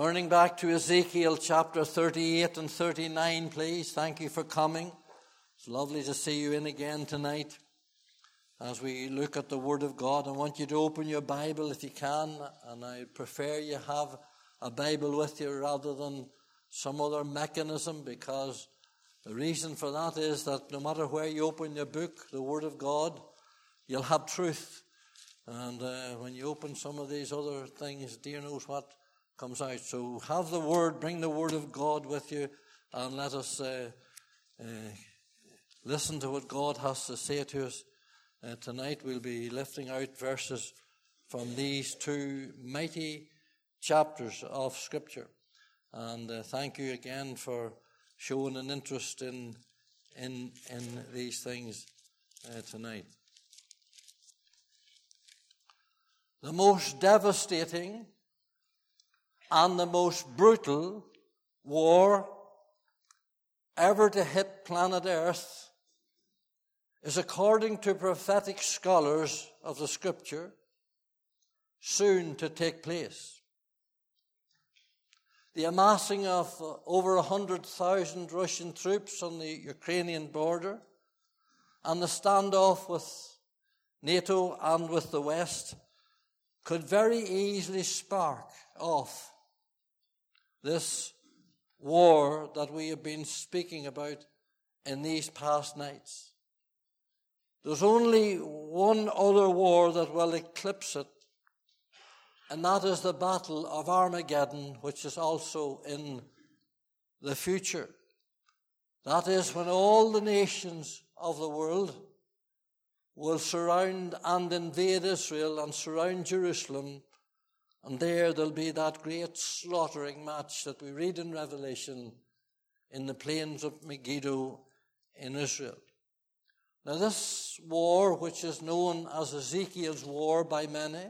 Turning back to Ezekiel chapter 38 and 39, please. Thank you for coming. It's lovely to see you in again tonight as we look at the Word of God. I want you to open your Bible if you can, and I prefer you have a Bible with you rather than some other mechanism because the reason for that is that no matter where you open your book, the Word of God, you'll have truth. And uh, when you open some of these other things, dear knows what comes out. So have the word, bring the word of God with you, and let us uh, uh, listen to what God has to say to us. Uh, tonight we'll be lifting out verses from these two mighty chapters of Scripture. And uh, thank you again for showing an interest in in in these things uh, tonight. The most devastating and the most brutal war ever to hit planet Earth is, according to prophetic scholars of the scripture, soon to take place. The amassing of over 100,000 Russian troops on the Ukrainian border and the standoff with NATO and with the West could very easily spark off this war that we have been speaking about in these past nights. There's only one other war that will eclipse it, and that is the Battle of Armageddon, which is also in the future. That is when all the nations of the world will surround and invade Israel and surround Jerusalem and there there'll be that great slaughtering match that we read in Revelation in the plains of Megiddo in Israel. Now this war, which is known as Ezekiel's war by many,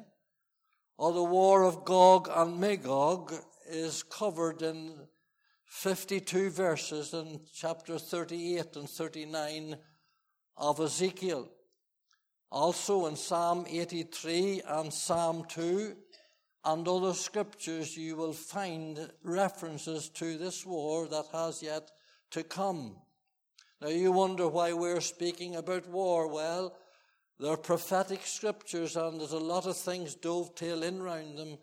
or the war of Gog and Magog, is covered in 52 verses in chapter 38 and 39 of Ezekiel. Also in Psalm 83 and Psalm 2, and other scriptures, you will find references to this war that has yet to come. Now you wonder why we're speaking about war. Well, they're prophetic scriptures and there's a lot of things dovetail in round them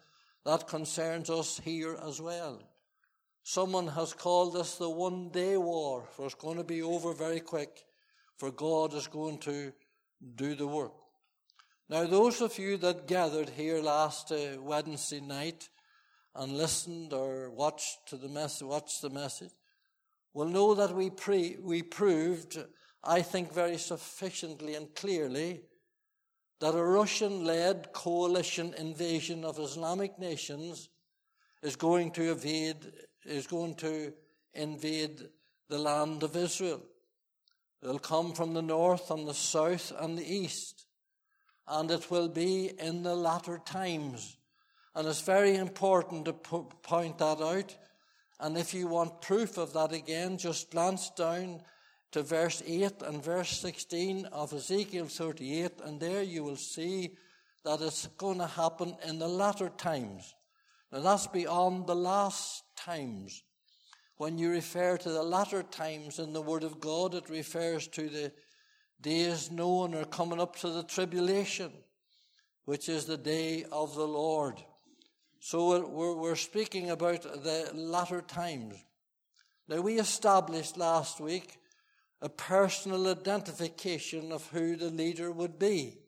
that concerns us here as well. Someone has called this the one day war, for it's going to be over very quick, for God is going to do the work. Now, those of you that gathered here last uh, Wednesday night and listened or watched to the message, watched the message, will know that we pre, we proved, I think, very sufficiently and clearly that a Russian-led coalition invasion of Islamic nations is going to evade, is going to invade the land of Israel. They'll come from the north and the south and the east and it will be in the latter times. And it's very important to point that out. And if you want proof of that again, just glance down to verse 8 and verse 16 of Ezekiel 38, and there you will see that it's going to happen in the latter times. Now that's beyond the last times. When you refer to the latter times in the Word of God, it refers to the days known are coming up to the tribulation, which is the day of the Lord. So we're, we're speaking about the latter times. Now, we established last week a personal identification of who the leader would be.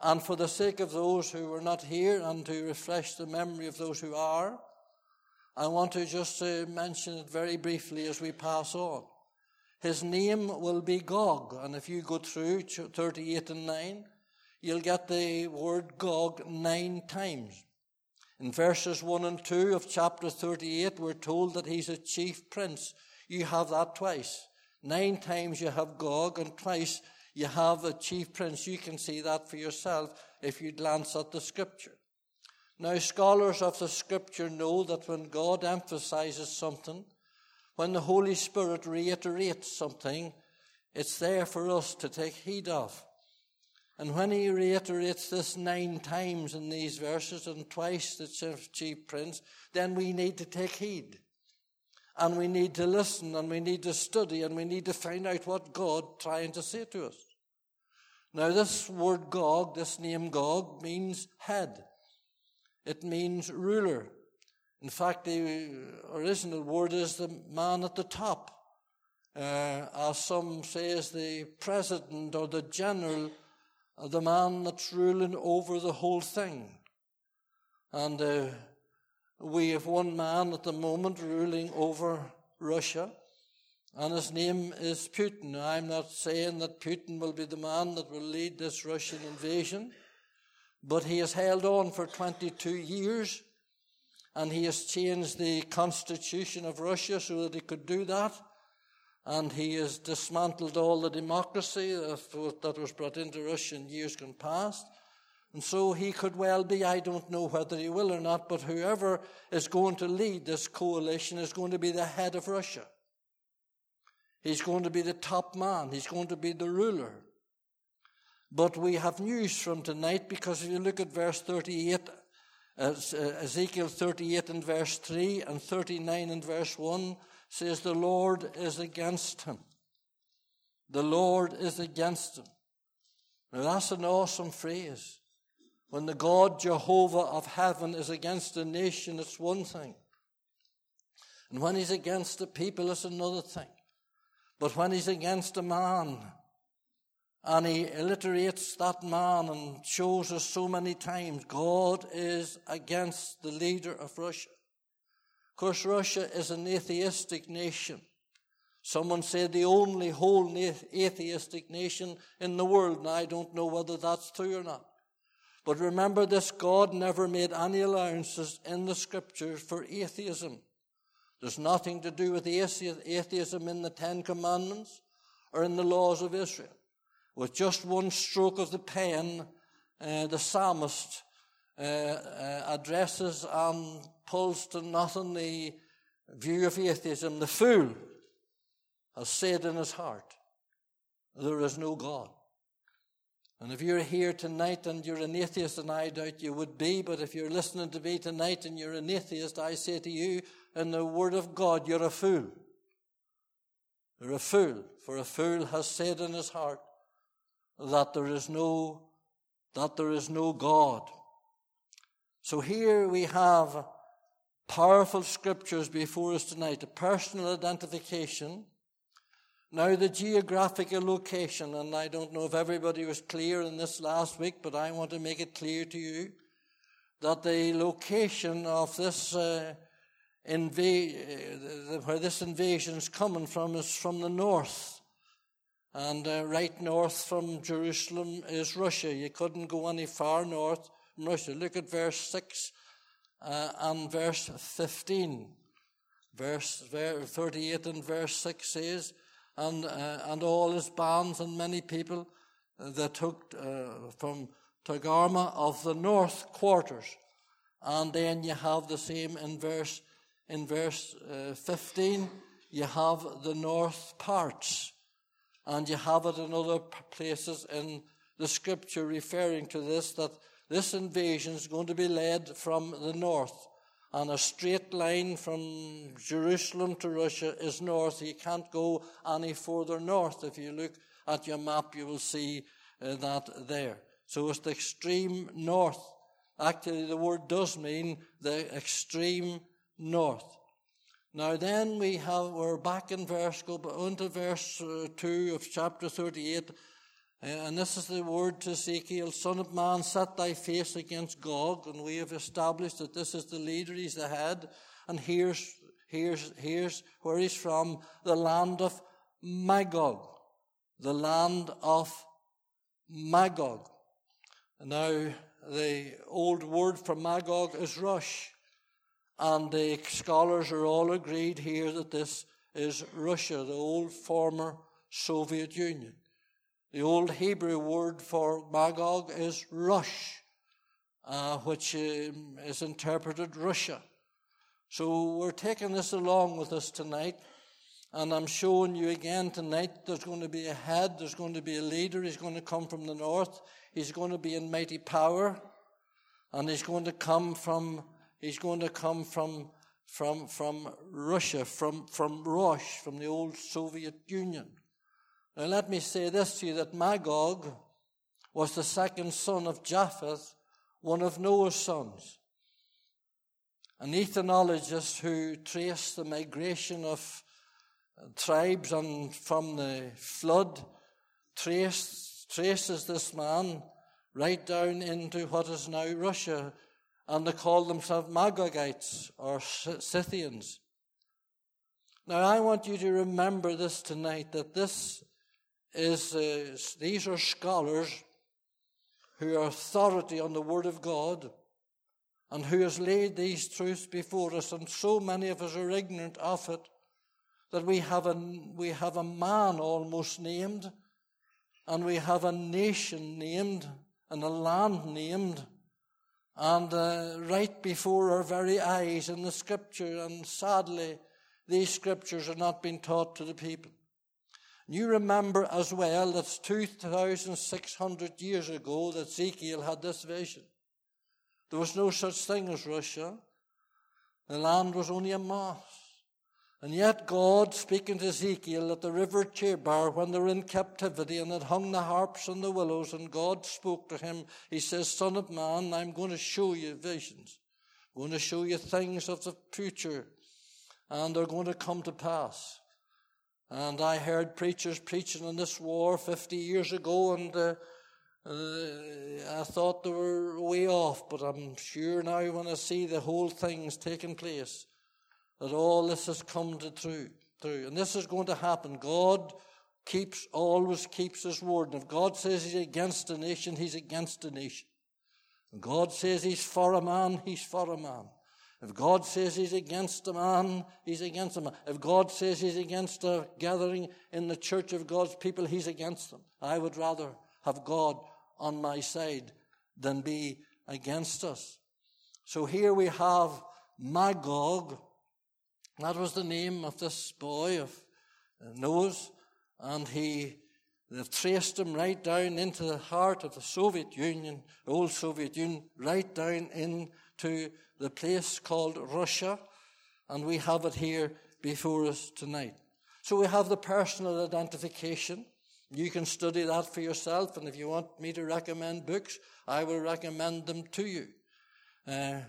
And for the sake of those who were not here and to refresh the memory of those who are, I want to just uh, mention it very briefly as we pass on. His name will be Gog. And if you go through 38 and 9, you'll get the word Gog nine times. In verses 1 and 2 of chapter 38, we're told that he's a chief prince. You have that twice. Nine times you have Gog, and twice you have a chief prince. You can see that for yourself if you glance at the scripture. Now, scholars of the scripture know that when God emphasizes something, when the Holy Spirit reiterates something, it's there for us to take heed of. And when he reiterates this nine times in these verses and twice the chief prince, then we need to take heed. And we need to listen and we need to study and we need to find out what God trying to say to us. Now this word Gog, this name Gog, means head. It means ruler. In fact, the original word is the man at the top. Uh, as some say, is the president or the general, or the man that's ruling over the whole thing. And uh, we have one man at the moment ruling over Russia, and his name is Putin. I'm not saying that Putin will be the man that will lead this Russian invasion, but he has held on for 22 years, and he has changed the constitution of Russia so that he could do that. And he has dismantled all the democracy that was brought into Russia in years gone past. And so he could well be, I don't know whether he will or not, but whoever is going to lead this coalition is going to be the head of Russia. He's going to be the top man. He's going to be the ruler. But we have news from tonight because if you look at verse 38, uh, Uh, Ezekiel 38 and verse 3 and 39 and verse 1 says, The Lord is against him. The Lord is against him. Now that's an awesome phrase. When the God Jehovah of heaven is against a nation, it's one thing. And when he's against the people, it's another thing. But when he's against a man, and he alliterates that man and shows us so many times God is against the leader of Russia. Of course, Russia is an atheistic nation. Someone said the only whole atheistic nation in the world, and I don't know whether that's true or not. But remember this, God never made any allowances in the scriptures for atheism. There's nothing to do with atheism in the Ten Commandments or in the laws of Israel. With just one stroke of the pen, uh, the psalmist uh, uh, addresses and pulls to nothing the view of atheism. The fool has said in his heart, There is no God. And if you're here tonight and you're an atheist, and I doubt you would be, but if you're listening to me tonight and you're an atheist, I say to you, in the Word of God, you're a fool. You're a fool, for a fool has said in his heart that there is no, that there is no God. So here we have powerful scriptures before us tonight, a personal identification now, the geographical location, and I don't know if everybody was clear in this last week, but I want to make it clear to you that the location of this uh, inva- uh, where this invasion is coming from is from the north. And uh, right north from Jerusalem is Russia. You couldn't go any far north from Russia. Look at verse 6 uh, and verse 15. Verse 38 and verse 6 says, and, uh, and all his bands and many people that took uh, from Togarmah of the north quarters. And then you have the same in verse, in verse uh, 15, you have the north parts. And you have it in other places in the scripture referring to this, that this invasion is going to be led from the north and a straight line from Jerusalem to Russia is north. You can't go any further north. If you look at your map, you will see uh, that there. So it's the extreme north. Actually, the word does mean the extreme north. Now then we have, we're back in verse, go on to verse uh, 2 of chapter 38. Uh, and this is the word to Ezekiel, Son of man, set thy face against Gog. And we have established that this is the leader, he's the head. And here's, here's, here's where he's from, the land of Magog. The land of Magog. Now, the old word for Magog is Rush. And the scholars are all agreed here that this is Russia, the old former Soviet Union. The old Hebrew word for Magog is Rush, uh, which um, is interpreted Russia. So we're taking this along with us tonight. And I'm showing you again tonight there's going to be a head, there's going to be a leader, he's going to come from the north, he's going to be in mighty power, and he's going to come from he's going to come from from from Russia, from from Rosh, from the old Soviet Union. Now let me say this to you that Magog was the second son of Japheth, one of Noah's sons. An ethnologist who traced the migration of tribes and from the flood traced, traces this man right down into what is now Russia, and they call themselves Magogites or Scythians. Now, I want you to remember this tonight that this is, uh, these are scholars who are authority on the Word of God and who has laid these truths before us, and so many of us are ignorant of it that we have a, we have a man almost named, and we have a nation named, and a land named, and uh, right before our very eyes in the scripture, and sadly, these scriptures are not being taught to the people. And You remember as well that 2,600 years ago that Ezekiel had this vision. There was no such thing as Russia. The land was only a moss. And yet God, speaking to Ezekiel at the river Chebar when they were in captivity and had hung the harps and the willows, and God spoke to him, he says, Son of man, I'm going to show you visions. I'm going to show you things of the future, and they're going to come to pass. And I heard preachers preaching on this war 50 years ago, and uh, uh, I thought they were way off, but I'm sure now when I see the whole thing's taking place, that all this has come to true, through. And this is going to happen. God keeps, always keeps his word. And if God says he's against a nation, he's against a nation. And God says he's for a man, he's for a man. If God says he's against a man, he's against a man. If God says he's against a gathering in the church of God's people, he's against them. I would rather have God on my side than be against us. So here we have Magog, that was the name of this boy of Noah's, and he they've traced him right down into the heart of the Soviet Union, old Soviet Union, right down into the place called Russia, and we have it here before us tonight. So we have the personal identification. You can study that for yourself, and if you want me to recommend books, I will recommend them to you. Uh,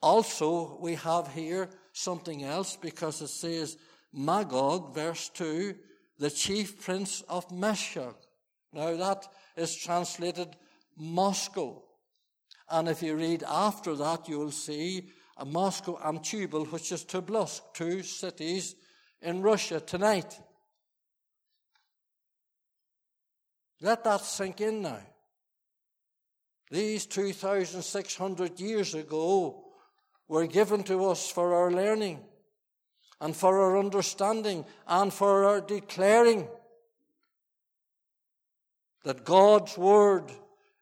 also, we have here something else because it says Magog, verse 2, the chief prince of Meshech. Now that is translated Moscow. And if you read after that, you will see a Moscow and Tubal, which is Tobolsk, two cities in Russia tonight. Let that sink in now. These 2,600 years ago, were given to us for our learning and for our understanding and for our declaring that God's word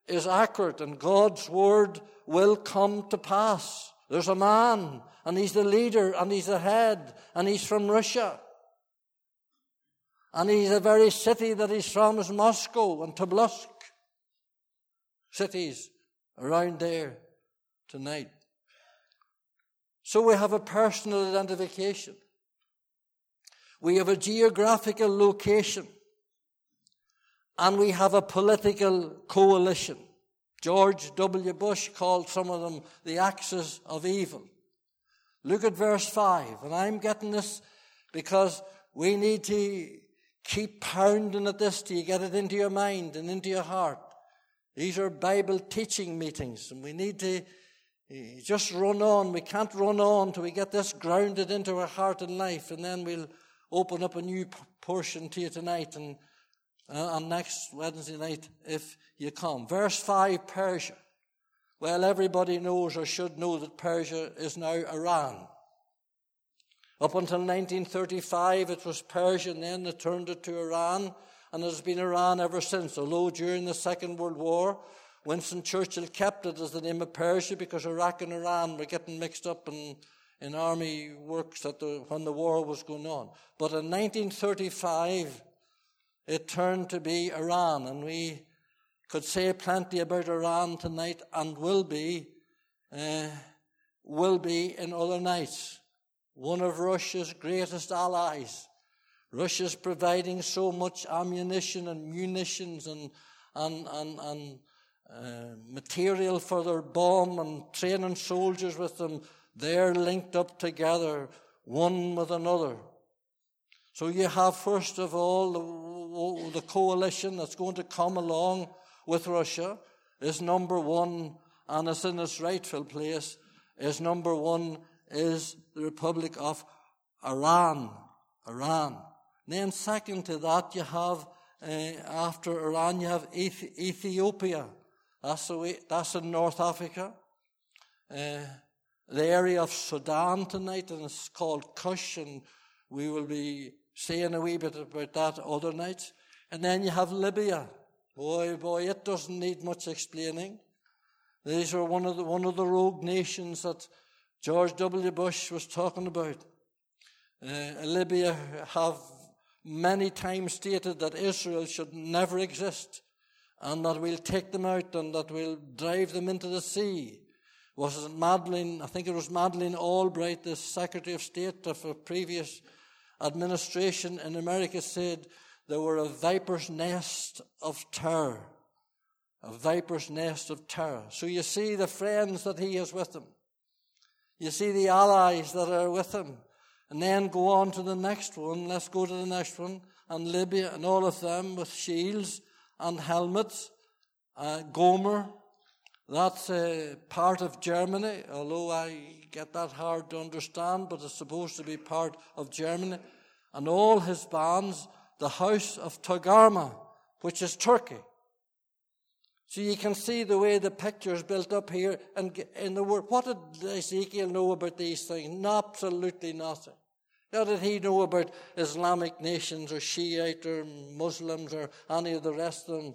is accurate and God's word will come to pass. There's a man and he's the leader and he's the head and he's from Russia. And he's the very city that he's from is Moscow and Tobolsk. Cities around there tonight. So we have a personal identification. We have a geographical location. And we have a political coalition. George W. Bush called some of them the axis of evil. Look at verse 5. And I'm getting this because we need to keep pounding at this till you get it into your mind and into your heart. These are Bible teaching meetings, and we need to just run on. We can't run on till we get this grounded into our heart and life, and then we'll open up a new portion to you tonight and, uh, next Wednesday night if you come. Verse 5, Persia. Well, everybody knows or should know that Persia is now Iran. Up until 1935, it was Persia, and then they turned it to Iran, and it has been Iran ever since. Although during the Second World War, Winston Churchill kept it as the name of Persia because Iraq and Iran were getting mixed up in, in army works the, when the war was going on. But in 1935, it turned to be Iran, and we could say plenty about Iran tonight and will be, uh, will be in other nights. One of Russia's greatest allies. Russia's providing so much ammunition and munitions and, and, and, and uh, material for their bomb and training soldiers with them. They're linked up together, one with another. So you have, first of all, the, the coalition that's going to come along with Russia is number one, and it's in its rightful place, is number one is the Republic of Iran. Iran. Then second to that, you have, uh, after Iran, you have Ethiopia. That's, way, that's in North Africa. Uh, the area of Sudan tonight, and it's called Kush, and we will be saying a wee bit about that other night. And then you have Libya. Boy, boy, it doesn't need much explaining. These are one of the, one of the rogue nations that George W. Bush was talking about. Uh, Libya have many times stated that Israel should never exist and that we'll take them out and that we'll drive them into the sea. Was it Madeleine, I think it was Madeleine Albright, the Secretary of State of a previous administration in America said they were a viper's nest of terror. A viper's nest of terror. So you see the friends that he has with him. You see the allies that are with him. And then go on to the next one. Let's go to the next one. And Libya and all of them with shields and helmets. Uh, Gomer, that's a part of Germany, although I get that hard to understand, but it's supposed to be part of Germany. And all his bands the house of Togarmah, which is Turkey. So you can see the way the picture is built up here. And in the word, what did Ezekiel know about these things? Absolutely nothing. How did he know about Islamic nations or Shiite or Muslims or any of the rest of them?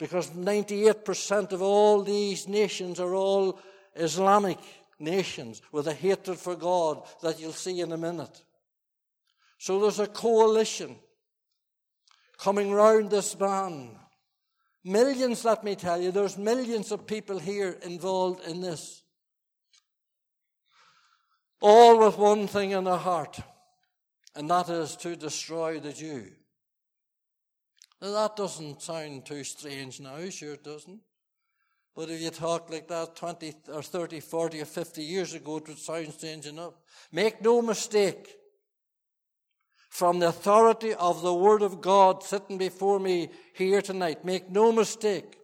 Because 98% of all these nations are all Islamic nations with a hatred for God that you'll see in a minute. So there's a coalition coming round this man. Millions, let me tell you, there's millions of people here involved in this. All with one thing in their heart, and that is to destroy the Jew. Now, that doesn't sound too strange now, sure it doesn't. But if you talk like that 20 or 30, 40 or 50 years ago, it would sound strange enough. Make no mistake from the authority of the Word of God sitting before me here tonight. Make no mistake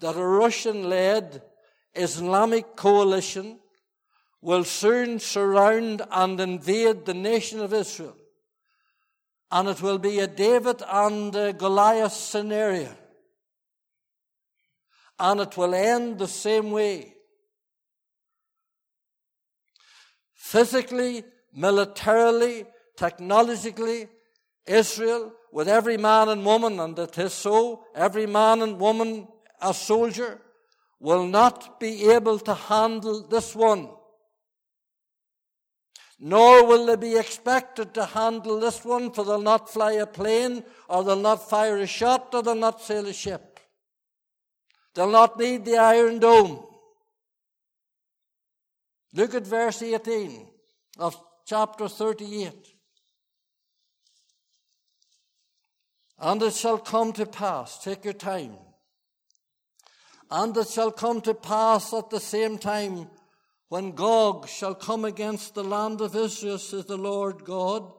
that a Russian led Islamic coalition will soon surround and invade the nation of Israel. And it will be a David and a Goliath scenario. And it will end the same way. Physically, militarily, technologically, Israel, with every man and woman, and it is so, every man and woman, a soldier, will not be able to handle this one. Nor will they be expected to handle this one, for they'll not fly a plane, or they'll not fire a shot, or they'll not sail a ship. They'll not need the Iron Dome. Look at verse 18 of chapter 38. And it shall come to pass, take your time. And it shall come to pass at the same time when Gog shall come against the land of Israel, says the Lord God,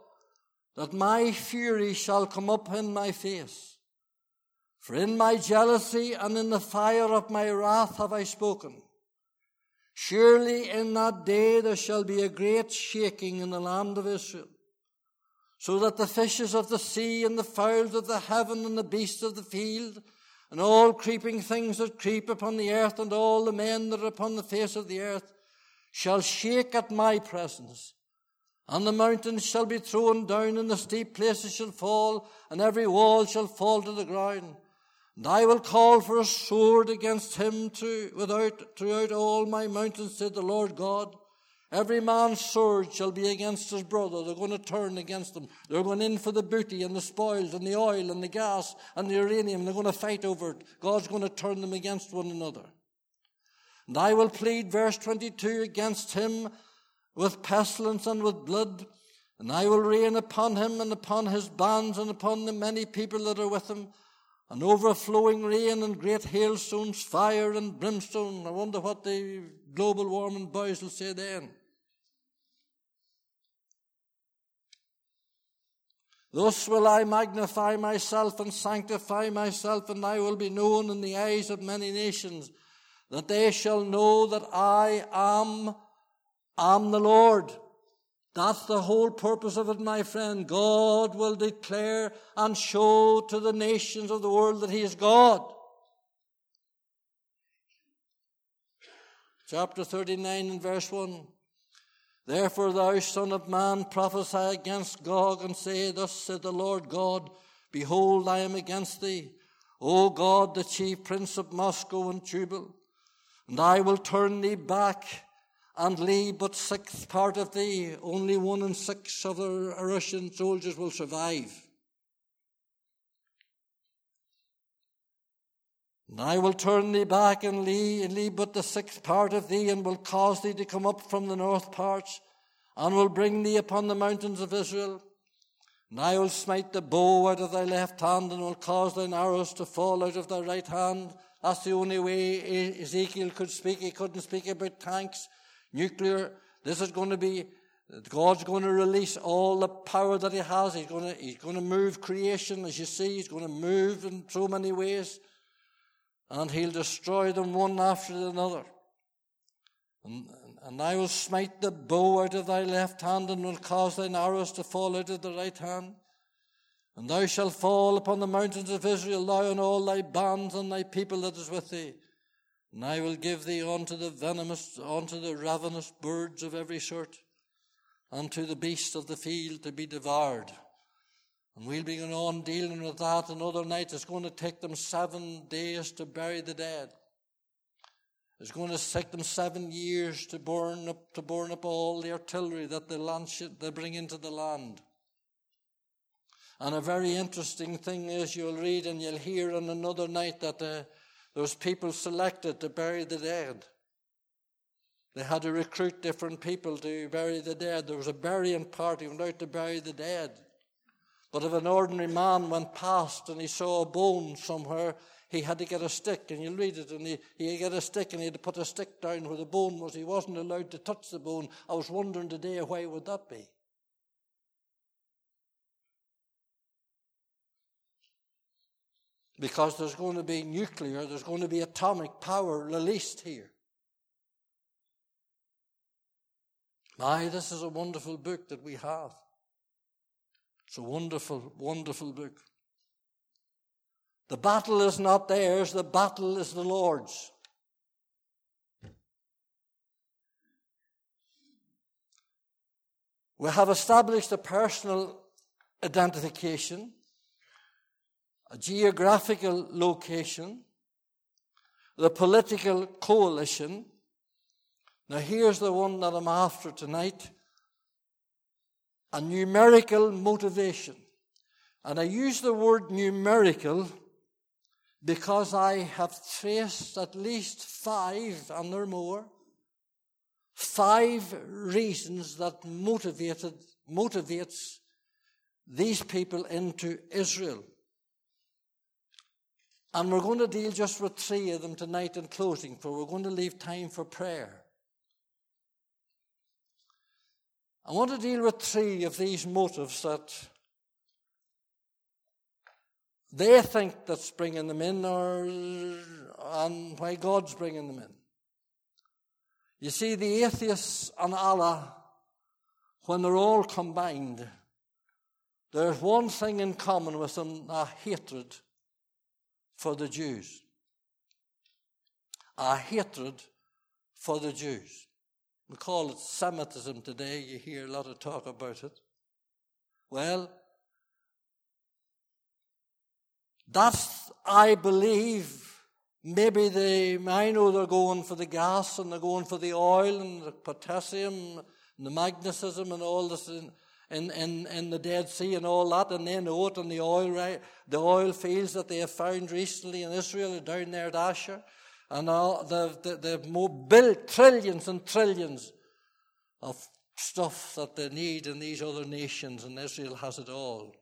that my fury shall come up in my face. For in my jealousy and in the fire of my wrath have I spoken. Surely in that day there shall be a great shaking in the land of Israel so that the fishes of the sea and the fowls of the heaven and the beasts of the field and all creeping things that creep upon the earth and all the men that are upon the face of the earth shall shake at my presence. And the mountains shall be thrown down and the steep places shall fall and every wall shall fall to the ground. And I will call for a sword against him to, without, throughout all my mountains, said the Lord God. Every man's sword shall be against his brother. They're going to turn against them. They're going in for the booty and the spoils and the oil and the gas and the uranium. They're going to fight over it. God's going to turn them against one another. And I will plead, verse 22, against him with pestilence and with blood. And I will rain upon him and upon his bands and upon the many people that are with him an overflowing rain and great hailstones, fire and brimstone. I wonder what the global warming boys will say then. Thus will I magnify myself and sanctify myself, and I will be known in the eyes of many nations, that they shall know that I am, am the Lord. That's the whole purpose of it, my friend. God will declare and show to the nations of the world that He is God. Chapter 39 and verse 1. Therefore, thou son of man, prophesy against Gog and say, Thus said the Lord God, Behold, I am against thee, O Gog, the chief prince of Moscow and Tubal, and I will turn thee back and leave but sixth part of thee. Only one in six of the Russian soldiers will survive. And I will turn thee back and leave, and leave but the sixth part of thee, and will cause thee to come up from the north parts, and will bring thee upon the mountains of Israel. And I will smite the bow out of thy left hand, and will cause thine arrows to fall out of thy right hand. That's the only way Ezekiel could speak. He couldn't speak about tanks, nuclear. This is going to be, God's going to release all the power that He has. He's going to, he's going to move creation, as you see. He's going to move in so many ways and he'll destroy them one after another. And, and I will smite the bow out of thy left hand, and will cause thine arrows to fall out of the right hand. And thou shalt fall upon the mountains of Israel, thou and all thy bands and thy people that is with thee. And I will give thee unto the venomous, unto the ravenous birds of every sort, unto the beasts of the field to be devoured. And we'll be going on dealing with that another night. It's going to take them seven days to bury the dead. It's going to take them seven years to burn up, to burn up all the artillery that they, launch, it, they bring into the land. And a very interesting thing is you'll read and you'll hear on another night that uh, people selected to bury the dead. They had to recruit different people to bury the dead. There was a burying party went out to bury the dead. But if an ordinary man went past and he saw a bone somewhere, he had to get a stick, and you'll read it, and he, he get a stick, and he had to put a stick down where the bone was. He wasn't allowed to touch the bone. I was wondering today, why would that be? Because there's going to be nuclear, there's going to be atomic power released here. My, this is a wonderful book that we have. It's a wonderful, wonderful book. The battle is not theirs, the battle is the Lord's. We have established a personal identification, a geographical location, the political coalition. Now, here's the one that I'm after tonight a numerical motivation. And I use the word numerical because I have traced at least five, and there more, five reasons that motivated, motivates these people into Israel. And we're going to deal just with three of them tonight in closing, for we're going to leave time for prayer. I want to deal with three of these motives that they think that's bringing them in or and why God's bringing them in. You see, the atheists and Allah, when they're all combined, there's one thing in common with them a hatred for the Jews. A hatred for the Jews. We call it Semitism today. You hear a lot of talk about it. Well, that's, I believe, Maybe they, I know they're going for the gas and they're going for the oil and the potassium and the magnetism and all this in, in, in, in the Dead Sea and all that, and then it, the oil, right, the oil fields that they have found recently in Israel are down there at Asher, and all, they've, they've built trillions and trillions of stuff that they need in these other nations, and Israel has it all.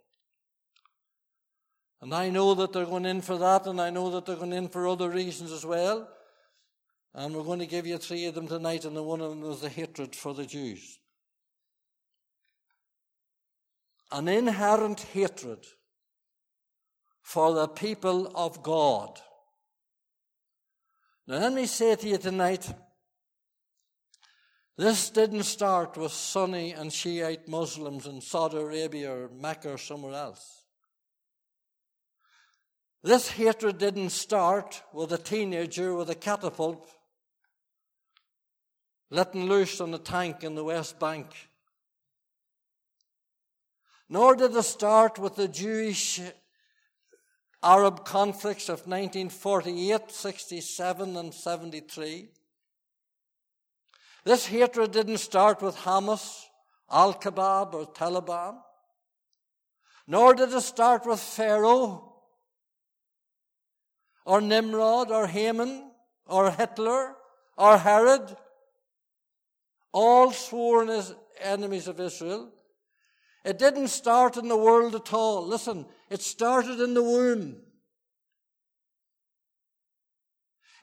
And I know that they're going in for that, and I know that they're going in for other reasons as well. And we're going to give you three of them tonight, and the one of them is the hatred for the Jews. An inherent hatred for the people of God. Now, let me say to you tonight this didn't start with Sunni and Shiite Muslims in Saudi Arabia or Mecca or somewhere else. This hatred didn't start with a teenager with a catapult letting loose on a tank in the West Bank. Nor did it start with the Jewish Arab conflicts of 1948, 67, and 73. This hatred didn't start with Hamas, Al Qaeda, or Taliban, nor did it start with Pharaoh, or Nimrod, or Haman, or Hitler, or Herod, all sworn as enemies of Israel. It didn't start in the world at all. Listen, it started in the womb.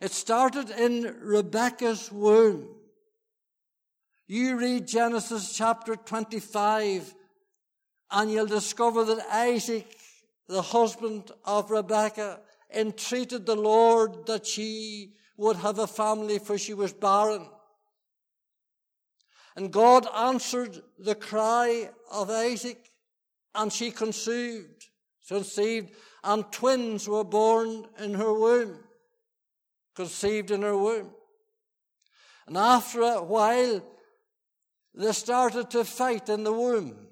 It started in Rebecca's womb. You read Genesis chapter 25 and you'll discover that Isaac, the husband of Rebekah, entreated the Lord that she would have a family for she was barren. And God answered the cry of Isaac and she conceived, conceived, and twins were born in her womb, conceived in her womb. And after a while, they started to fight in the womb.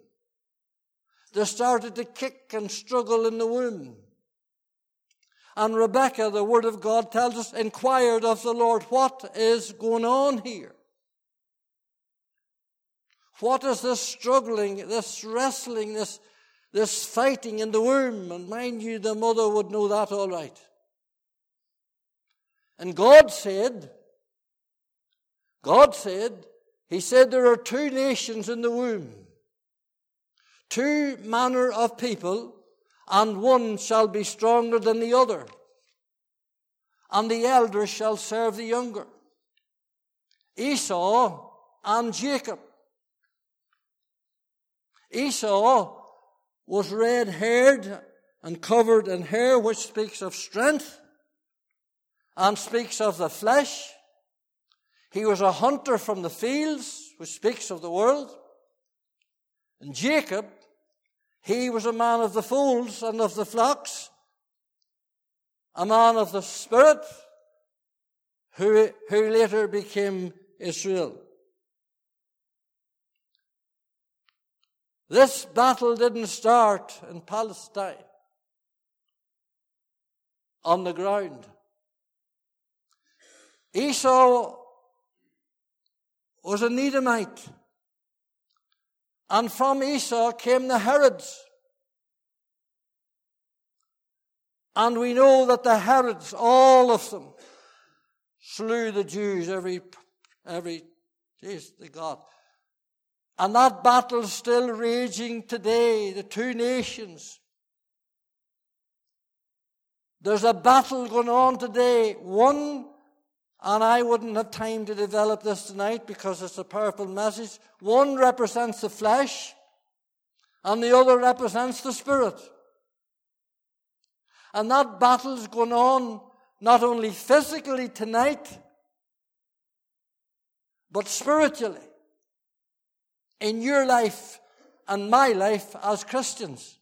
They started to kick and struggle in the womb. And Rebecca, the word of God tells us, inquired of the Lord, what is going on here? What is this struggling, this wrestling, this, this fighting in the womb? And mind you, the mother would know that all right. And God said, God said, he said there are two nations in the womb, two manner of people, and one shall be stronger than the other, and the elder shall serve the younger. Esau and Jacob. Esau was red haired and covered in hair, which speaks of strength and speaks of the flesh. He was a hunter from the fields, which speaks of the world. And Jacob, he was a man of the folds and of the flocks, a man of the spirit, who, who later became Israel. This battle didn't start in Palestine on the ground. Esau was an Edomite. And from Esau came the Herods. And we know that the Herods, all of them, slew the Jews every, every, jeez, the God. And that battle's still raging today, the two nations. There's a battle going on today. One and I wouldn't have time to develop this tonight because it's a powerful message. One represents the flesh, and the other represents the spirit. And that battle's going on not only physically tonight, but spiritually in your life and my life as Christians.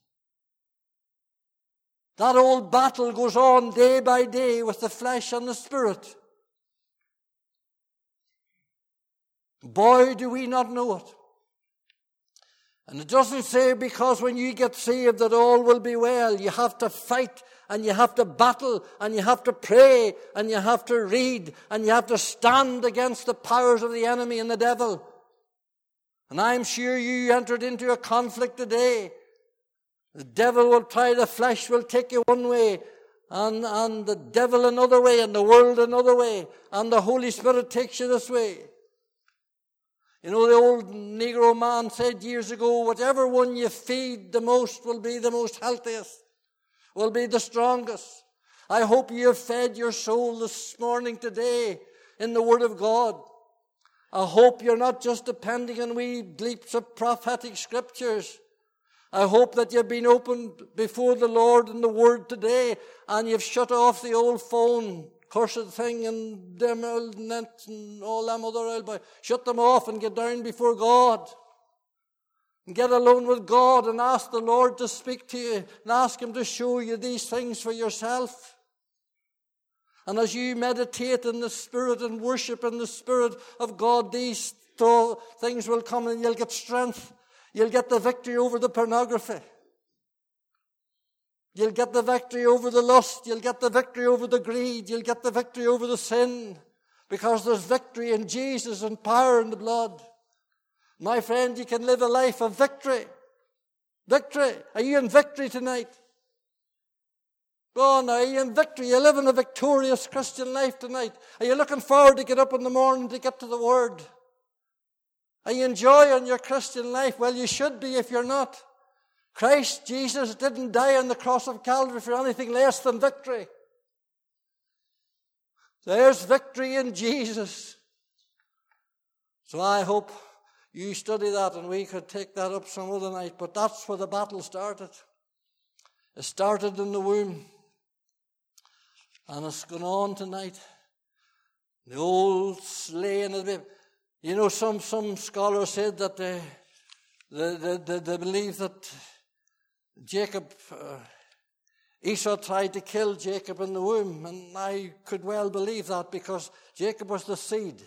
That old battle goes on day by day with the flesh and the spirit. Boy, do we not know it. And it doesn't say because when you get saved that all will be well. You have to fight and you have to battle and you have to pray and you have to read and you have to stand against the powers of the enemy and the devil. And I'm sure you entered into a conflict today. The devil will try, the flesh will take you one way, and, and the devil another way, and the world another way, and the Holy Spirit takes you this way. You know, the old Negro man said years ago, whatever one you feed the most will be the most healthiest, will be the strongest. I hope you have fed your soul this morning today in the Word of God. I hope you're not just depending on wee leaps of prophetic scriptures. I hope that you've been opened before the Lord in the Word today and you've shut off the old phone, cursed thing, and them old nets and all them other old boy. Shut them off and get down before God. And get alone with God and ask the Lord to speak to you and ask Him to show you these things for yourself. And as you meditate in the Spirit and worship in the Spirit of God, these things will come and you'll get strength You'll get the victory over the pornography. You'll get the victory over the lust. You'll get the victory over the greed. You'll get the victory over the sin. Because there's victory in Jesus and power in the blood. My friend, you can live a life of victory. Victory. Are you in victory tonight? Go on now, in victory? You're living a victorious Christian life tonight. Are you looking forward to get up in the morning to get to the Word? Are you enjoying your Christian life? Well, you should be if you're not. Christ Jesus didn't die on the cross of Calvary for anything less than victory. There's victory in Jesus. So I hope you study that and we could take that up some other night. But that's where the battle started. It started in the womb. And it's gone on tonight. The old slaying of the baby. You know, some, some scholars said that they, they, they, they believe that Jacob, uh, Esau tried to kill Jacob in the womb, and I could well believe that because Jacob was the seed.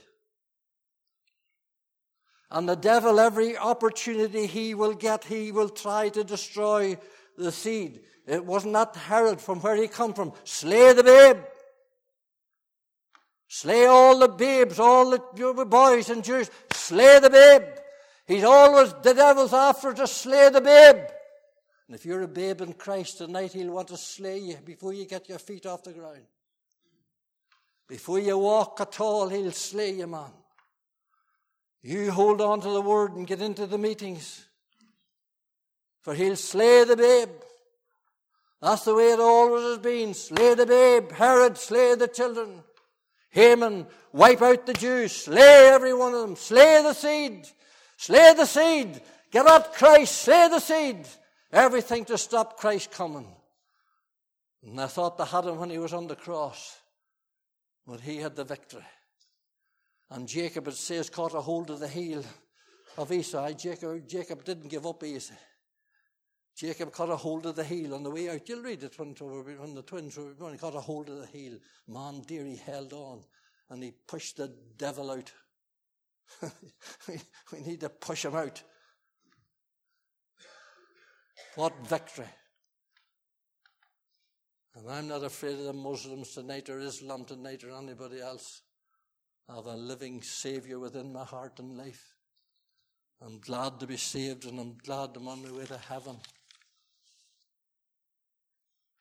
And the devil, every opportunity he will get, he will try to destroy the seed. It wasn't that Herod from where he come from. Slay the babe. Slay all the babes, all the boys and Jews. Slay the babe. He's always, the devil's after to slay the babe. And if you're a babe in Christ tonight, he'll want to slay you before you get your feet off the ground. Before you walk at all, he'll slay you, man. You hold on to the word and get into the meetings. For he'll slay the babe. That's the way it always has been. Slay the babe. Herod, slay the children. Haman, wipe out the Jews, slay every one of them, slay the seed, slay the seed, get at Christ, slay the seed. Everything to stop Christ coming. And I thought they had him when he was on the cross, but he had the victory. And Jacob, it says, caught a hold of the heel of Esau. Jacob, Jacob didn't give up easy. Jacob caught a hold of the heel on the way out. You'll read it when, when the twins were when he caught a hold of the heel. Man, dear, he held on and he pushed the devil out. we need to push him out. What victory. And I'm not afraid of the Muslims tonight or Islam tonight or anybody else. I have a living Savior within my heart and life. I'm glad to be saved and I'm glad I'm on my way to heaven.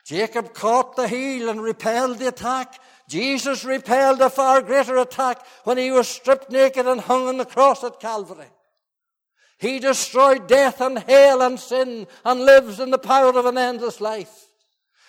Jacob caught the heel and repelled the attack. Jesus repelled a far greater attack when he was stripped naked and hung on the cross at Calvary. He destroyed death and hell and sin and lives in the power of an endless life.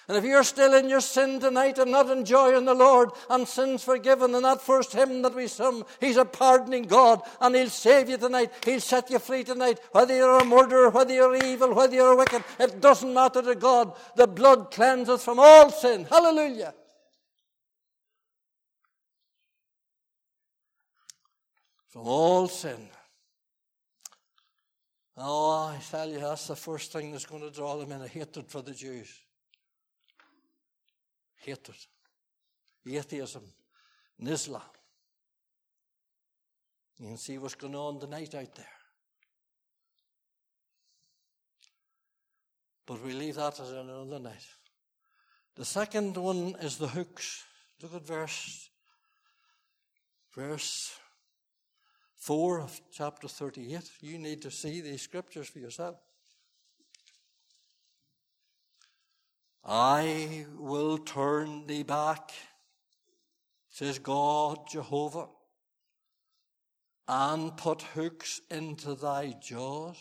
And if you're still in your sin tonight and not enjoying the Lord and sins forgiven and that first hymn that we sung, He's a pardoning God and He'll save you tonight. He'll set you free tonight. Whether you're a murderer, whether you're evil, whether you're wicked, it doesn't matter to God. The blood cleanses from all sin. Hallelujah. From all sin. Oh, I tell you, that's the first thing that's going to draw them in a hatred for the Jews hatred, atheism, and Islam. You can see what's going on tonight out there. But we leave that as another night. The second one is the hooks. Look at verse, verse 4 of chapter 38. You need to see these scriptures for yourself. I will turn thee back, says God Jehovah, and put hooks into thy jaws.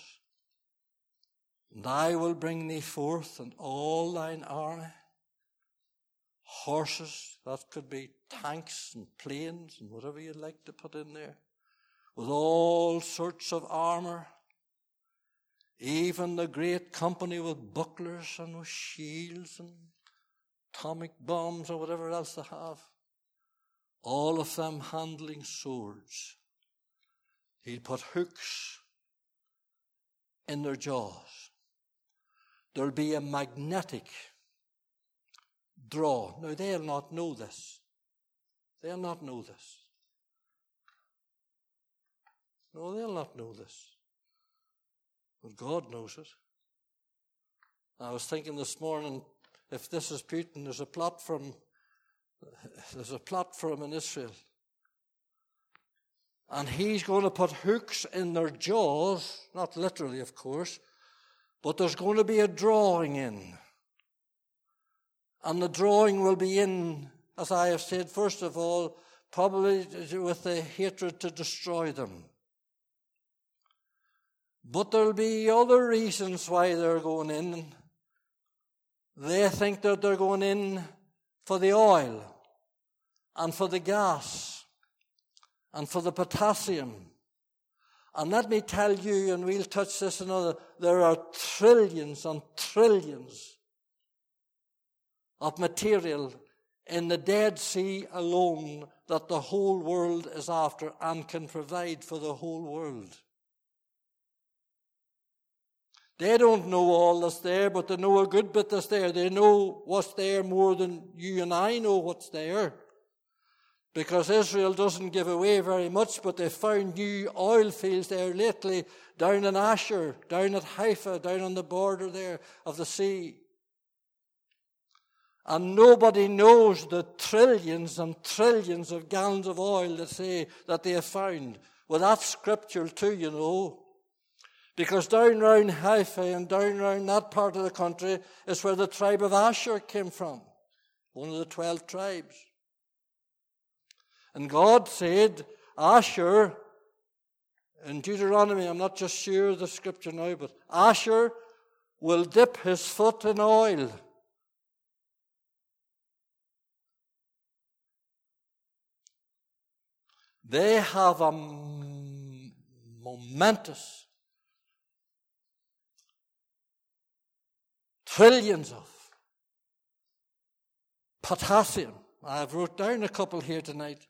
And I will bring thee forth and all thine army, horses, that could be tanks and planes and whatever you'd like to put in there, with all sorts of armor, even the great company with bucklers and with shields and atomic bombs or whatever else they have, all of them handling swords. He'll put hooks in their jaws. There'll be a magnetic draw. Now, they'll not know this. They'll not know this. No, they'll not know this. God knows it. I was thinking this morning, if this is Putin, there's a platform, there's a platform in Israel. And he's going to put hooks in their jaws, not literally, of course, but there's going to be a drawing in. And the drawing will be in, as I have said, first of all, probably with the hatred to destroy them. But there'll be other reasons why they're going in. They think that they're going in for the oil and for the gas and for the potassium. And let me tell you, and we'll touch this another, there are trillions and trillions of material in the Dead Sea alone that the whole world is after and can provide for the whole world. They don't know all that's there, but they know a good bit that's there. They know what's there more than you and I know what's there. Because Israel doesn't give away very much, but they found new oil fields there lately down in Asher, down at Haifa, down on the border there of the sea. And nobody knows the trillions and trillions of gallons of oil that say that they have found. Well, that's scriptural too, you know. Because down round Haifa and down round that part of the country is where the tribe of Asher came from, one of the twelve tribes. And God said, Asher, in Deuteronomy, I'm not just sure of the scripture now, but Asher will dip his foot in oil. They have a momentous trillions of potassium. I've wrote down a couple here tonight.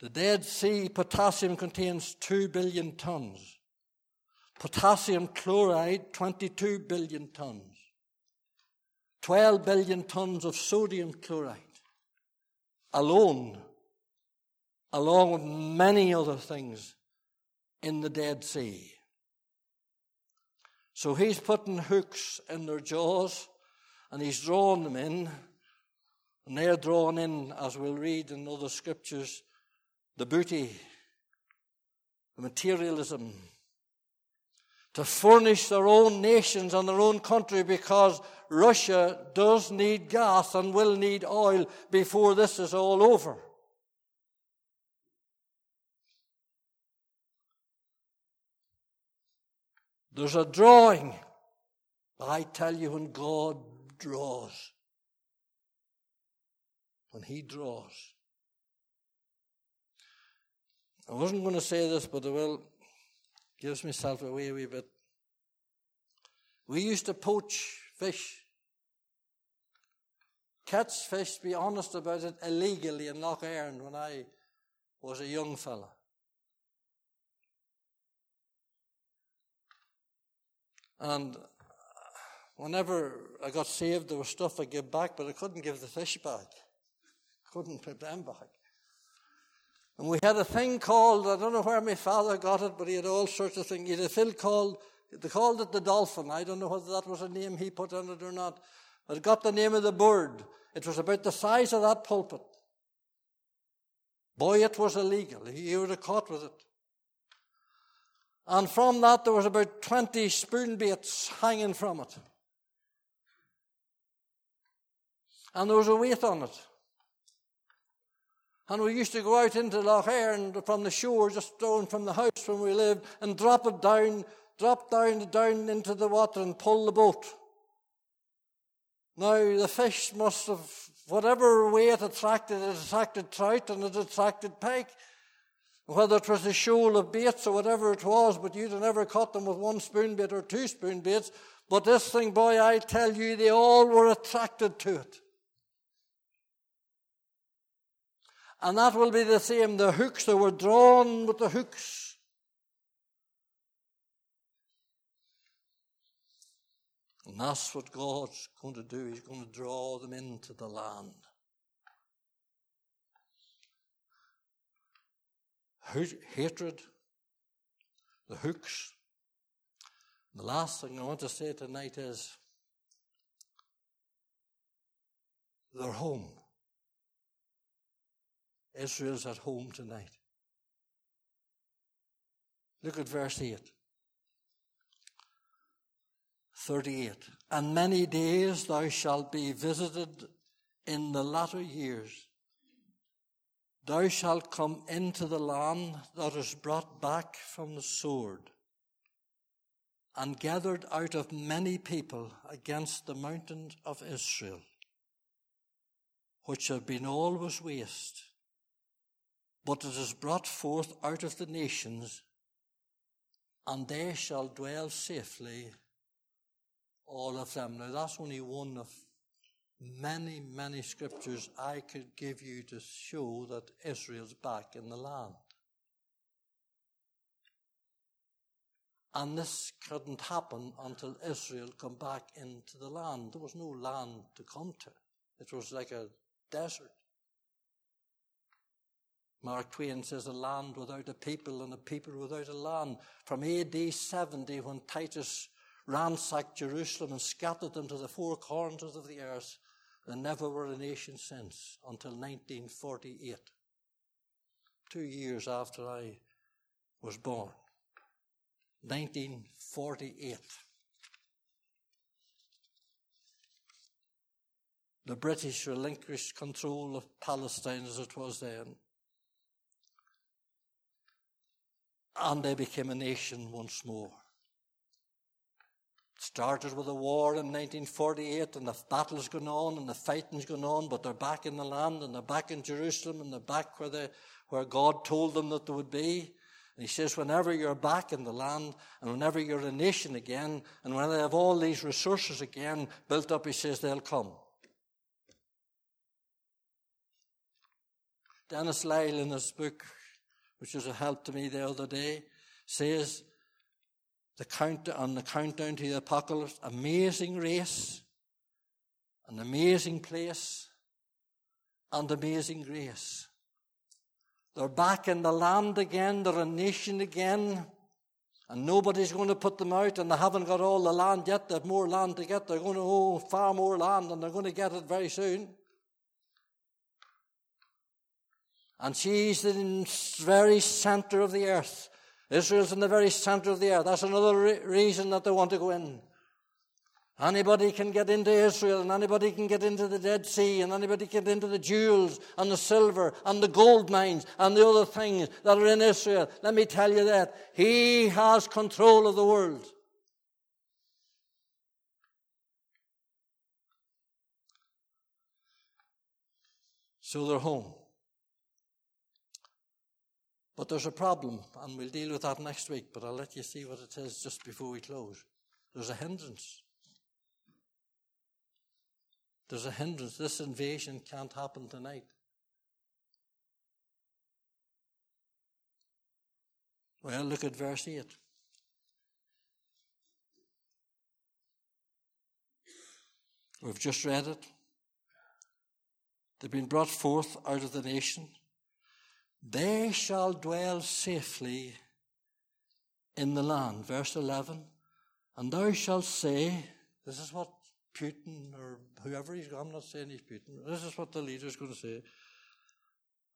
The Dead Sea potassium contains 2 billion tons. Potassium chloride, 22 billion tons. 12 billion tons of sodium chloride alone, along with many other things in the Dead Sea. So he's putting hooks in their jaws and he's drawing them in. And they're drawn in, as we'll read in other scriptures, the booty, the materialism, to furnish their own nations and their own country because Russia does need gas and will need oil before this is all over. There's a drawing. I tell you, when God draws, when He draws, I wasn't going to say this, but I will. Gives myself away a wee bit. We used to poach fish. Catch fish, be honest about it, illegally in Lough Erne when I was a young fella. And whenever I got saved, there was stuff I gave back, but I couldn't give the fish back. Couldn't put them back. And we had a thing called, I don't know where my father got it, but he had all sorts of things. He had a thing called They called it the dolphin. I don't know whether that was a name he put on it or not. But it got the name of the bird. It was about the size of that pulpit. Boy, it was illegal. You would have caught with it. And from that, there was about 20 spoon baits hanging from it. And there was a weight on it. And we used to go out into Lough Erne from the shore, just down from the house when we lived, and drop it down, drop down, down into the water and pull the boat. Now, the fish must have, whatever way it attracted, it attracted trout and it attracted pike. Whether it was a shoal of baits or whatever it was, but you'd have never caught them with one spoon bait or two spoon baits. But this thing, boy, I tell you, they all were attracted to it. And that will be the same. The hooks, they were drawn with the hooks. And that's what God's going to do. He's going to draw them into the land. Hatred, the hooks. The last thing I want to say tonight is their home. Israel's at home tonight. Look at verse 8. 38. And many days thou shalt be visited in the latter years. Thou shalt come into the land that is brought back from the sword and gathered out of many people against the mountains of Israel, which have been always waste but it is brought forth out of the nations, and they shall dwell safely, all of them. Now, that's only one of many, many scriptures I could give you to show that Israel's back in the land. And this couldn't happen until Israel come back into the land. There was no land to come to. It was like a desert. Mark Twain says, a land without a people and a people without a land. From AD 70, when Titus ransacked Jerusalem and scattered them to the four corners of the earth, there never were a nation since until 1948. Two years after I was born. 1948. The British relinquished control of Palestine as it was then. and they became a nation once more. Started with a war in 1948 and the battle's gone on and the fighting's gone on, but they're back in the land and they're back in Jerusalem and they're back where they, where God told them that they would be. And he says, whenever you're back in the land and whenever you're a nation again and when they have all these resources again built up, he says they'll come. Denis Lyle in his book, which was a help to me the other day, says the count on the countdown to the apocalypse, amazing race, an amazing place, and amazing grace. They're back in the land again, they're a nation again, and nobody's going to put them out, and they haven't got all the land yet, they have more land to get. They're going to own far more land, and they're going to get it very soon. And she's in the very center of the earth. Israel's in the very center of the earth. That's another re- reason that they want to go in. Anybody can get into Israel, and anybody can get into the Dead Sea, and anybody can get into the jewels, and the silver, and the gold mines, and the other things that are in Israel. Let me tell you that. He has control of the world. So they're home. But there's a problem, and we'll deal with that next week, but I'll let you see what it is just before we close. There's a hindrance. There's a hindrance. This invasion can't happen tonight. Well, look at verse 8. We've just read it. They've been brought forth out of the nation. They shall dwell safely in the land. Verse 11. And thou shalt say, this is what Putin or whoever he's, I'm not saying he's Putin, this is what the leader's going to say.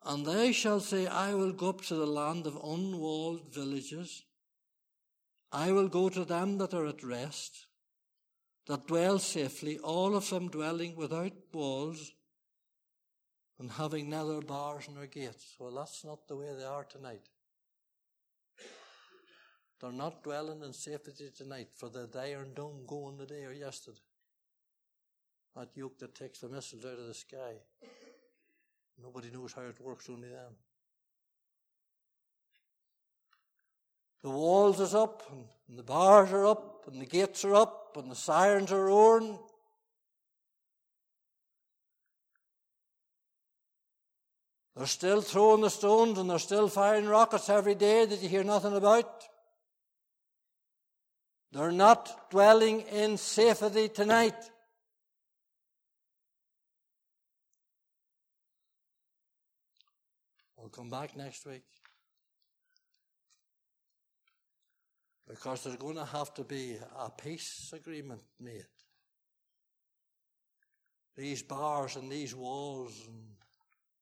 And thou shalt say, I will go up to the land of unwalled villages. I will go to them that are at rest, that dwell safely, all of them dwelling without walls and having neither bars nor gates. Well, that's not the way they are tonight. They're not dwelling in safety tonight, for the iron dome going the day or yesterday. That yoke that takes the missiles out of the sky. Nobody knows how it works, only them. The walls is up, and the bars are up, and the gates are up, and the sirens are roaring. They're still throwing the stones and they're still firing rockets every day that you hear nothing about. They're not dwelling in safety tonight. We'll come back next week. Because there's going to have to be a peace agreement made. These bars and these walls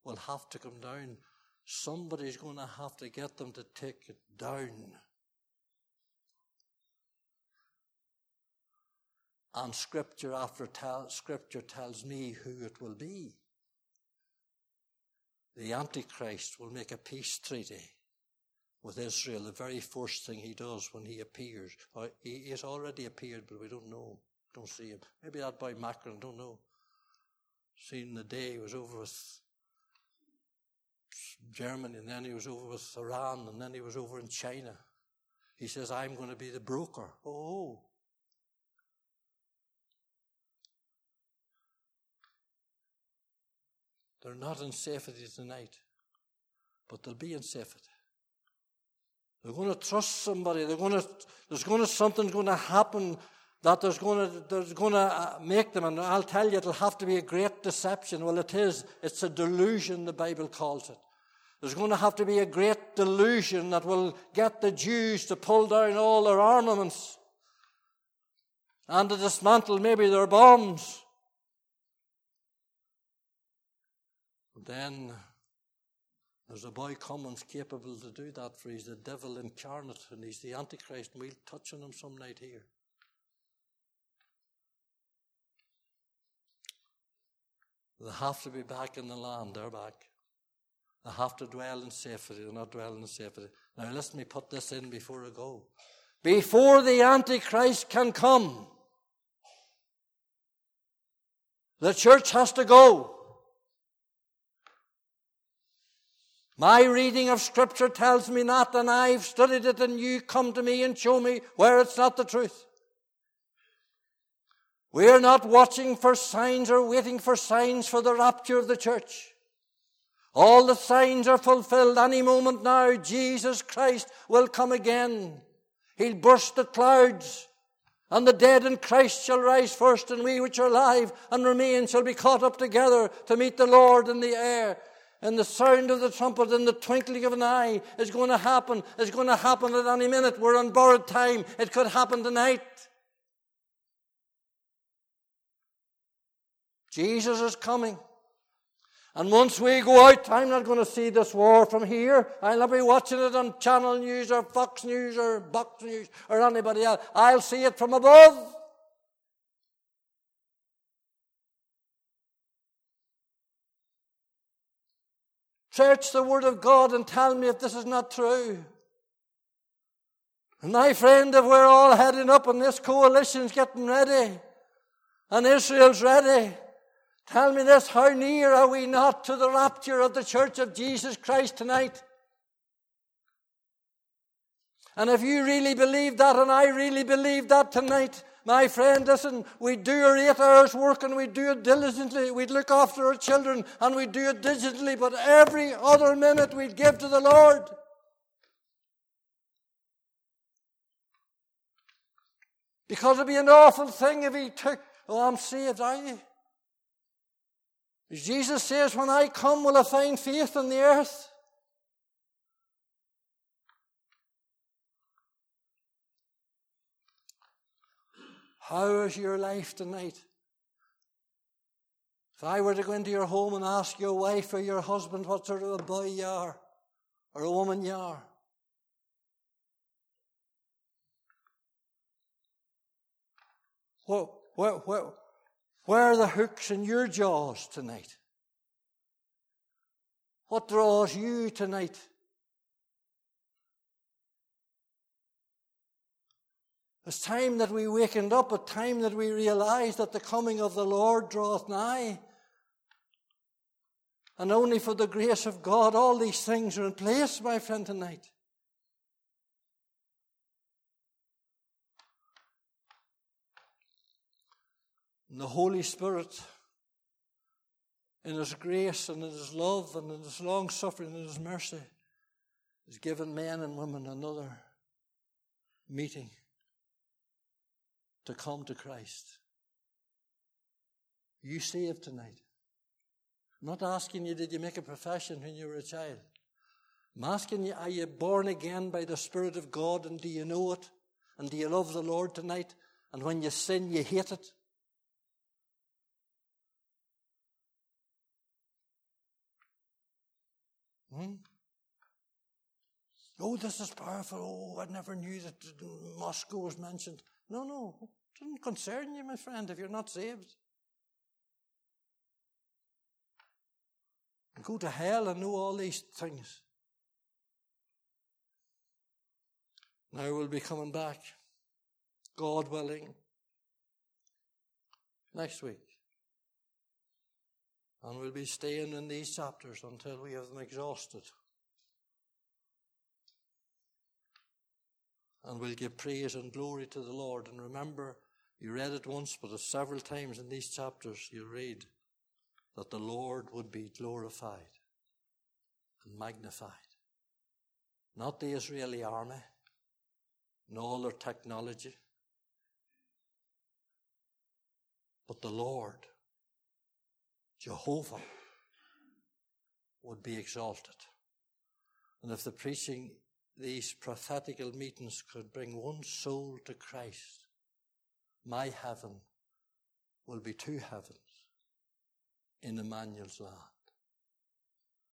will have to come down. Somebody's going to have to get them to take it down. And scripture after tell, scripture tells me who it will be. The Antichrist will make a peace treaty with Israel, the very first thing he does when he appears. Oh, or he has already appeared, but we don't know, don't see him. Maybe that boy Macron, don't know. Seen the day was over with Germany, and then he was over with Iran, and then he was over in China. He says, I'm going to be the broker. Oh, They're not in safety tonight, but they'll be in safety. They're going to trust somebody. They're going to, there's going to, something's going to happen that there's going to, there's going to uh, make them, and I'll tell you, it'll have to be a great deception. Well, it is. It's a delusion, the Bible calls it. There's going to have to be a great delusion that will get the Jews to pull down all their armaments and to dismantle maybe their bombs then there's a boy coming capable to do that for he's the devil incarnate and he's the Antichrist and we'll touch on him some night here. They have to be back in the land, they're back. They have to dwell in safety, they're not dwelling in safety. Now let me put this in before I go. Before the Antichrist can come, the church has to go. My reading of Scripture tells me not, and I've studied it, and you come to me and show me where it's not the truth. We're not watching for signs or waiting for signs for the rapture of the church. All the signs are fulfilled any moment now. Jesus Christ will come again. He'll burst the clouds, and the dead in Christ shall rise first, and we which are alive and remain shall be caught up together to meet the Lord in the air and the sound of the trumpet and the twinkling of an eye is going to happen. It's going to happen at any minute. We're on borrowed time. It could happen tonight. Jesus is coming. And once we go out, I'm not going to see this war from here. I'll not be watching it on Channel News or Fox News or Box News or anybody else. I'll see it from above. Search the Word of God and tell me if this is not true. And my friend, if we're all heading up and this coalition's getting ready, and Israel's ready, tell me this, how near are we not to the rapture of the Church of Jesus Christ tonight? And if you really believe that, and I really believe that tonight, my friend, listen, we do our eight hours work and we do it diligently. We'd look after our children and we do it diligently, but every other minute we'd give to the Lord. Because it'd be an awful thing if he took, oh, I'm saved, are you? Jesus says, when I come, will I find faith on the earth? How is your life tonight? If I were to go into your home and ask your wife or your husband what sort of a boy you are, or a woman you are, what, what, where, where are the hooks in your jaws tonight? What draws you tonight? It's time that we wakened up, a time that we realized that the coming of the Lord draweth nigh. And only for the grace of God, all these things are in place, my friend, tonight. And the Holy Spirit, in His grace and in His love and in His long suffering and His mercy, has given men and women another meeting to come to Christ. You saved tonight. I'm not asking you, did you make a profession when you were a child? I'm asking you, are you born again by the Spirit of God and do you know it? And do you love the Lord tonight? And when you sin, you hate it? Hmm? Oh, this is powerful. Oh, I never knew that Moscow was mentioned. No, no. It doesn't concern you, my friend, if you're not saved. Go to hell and know all these things. Now we'll be coming back, God willing, next week. And we'll be staying in these chapters until we have them exhausted. and we'll give praise and glory to the Lord. And remember, you read it once, but several times in these chapters you read that the Lord would be glorified and magnified. Not the Israeli army, and all their technology, but the Lord, Jehovah, would be exalted. And if the preaching these prophetical meetings could bring one soul to Christ, my heaven will be two heavens in Emmanuel's land.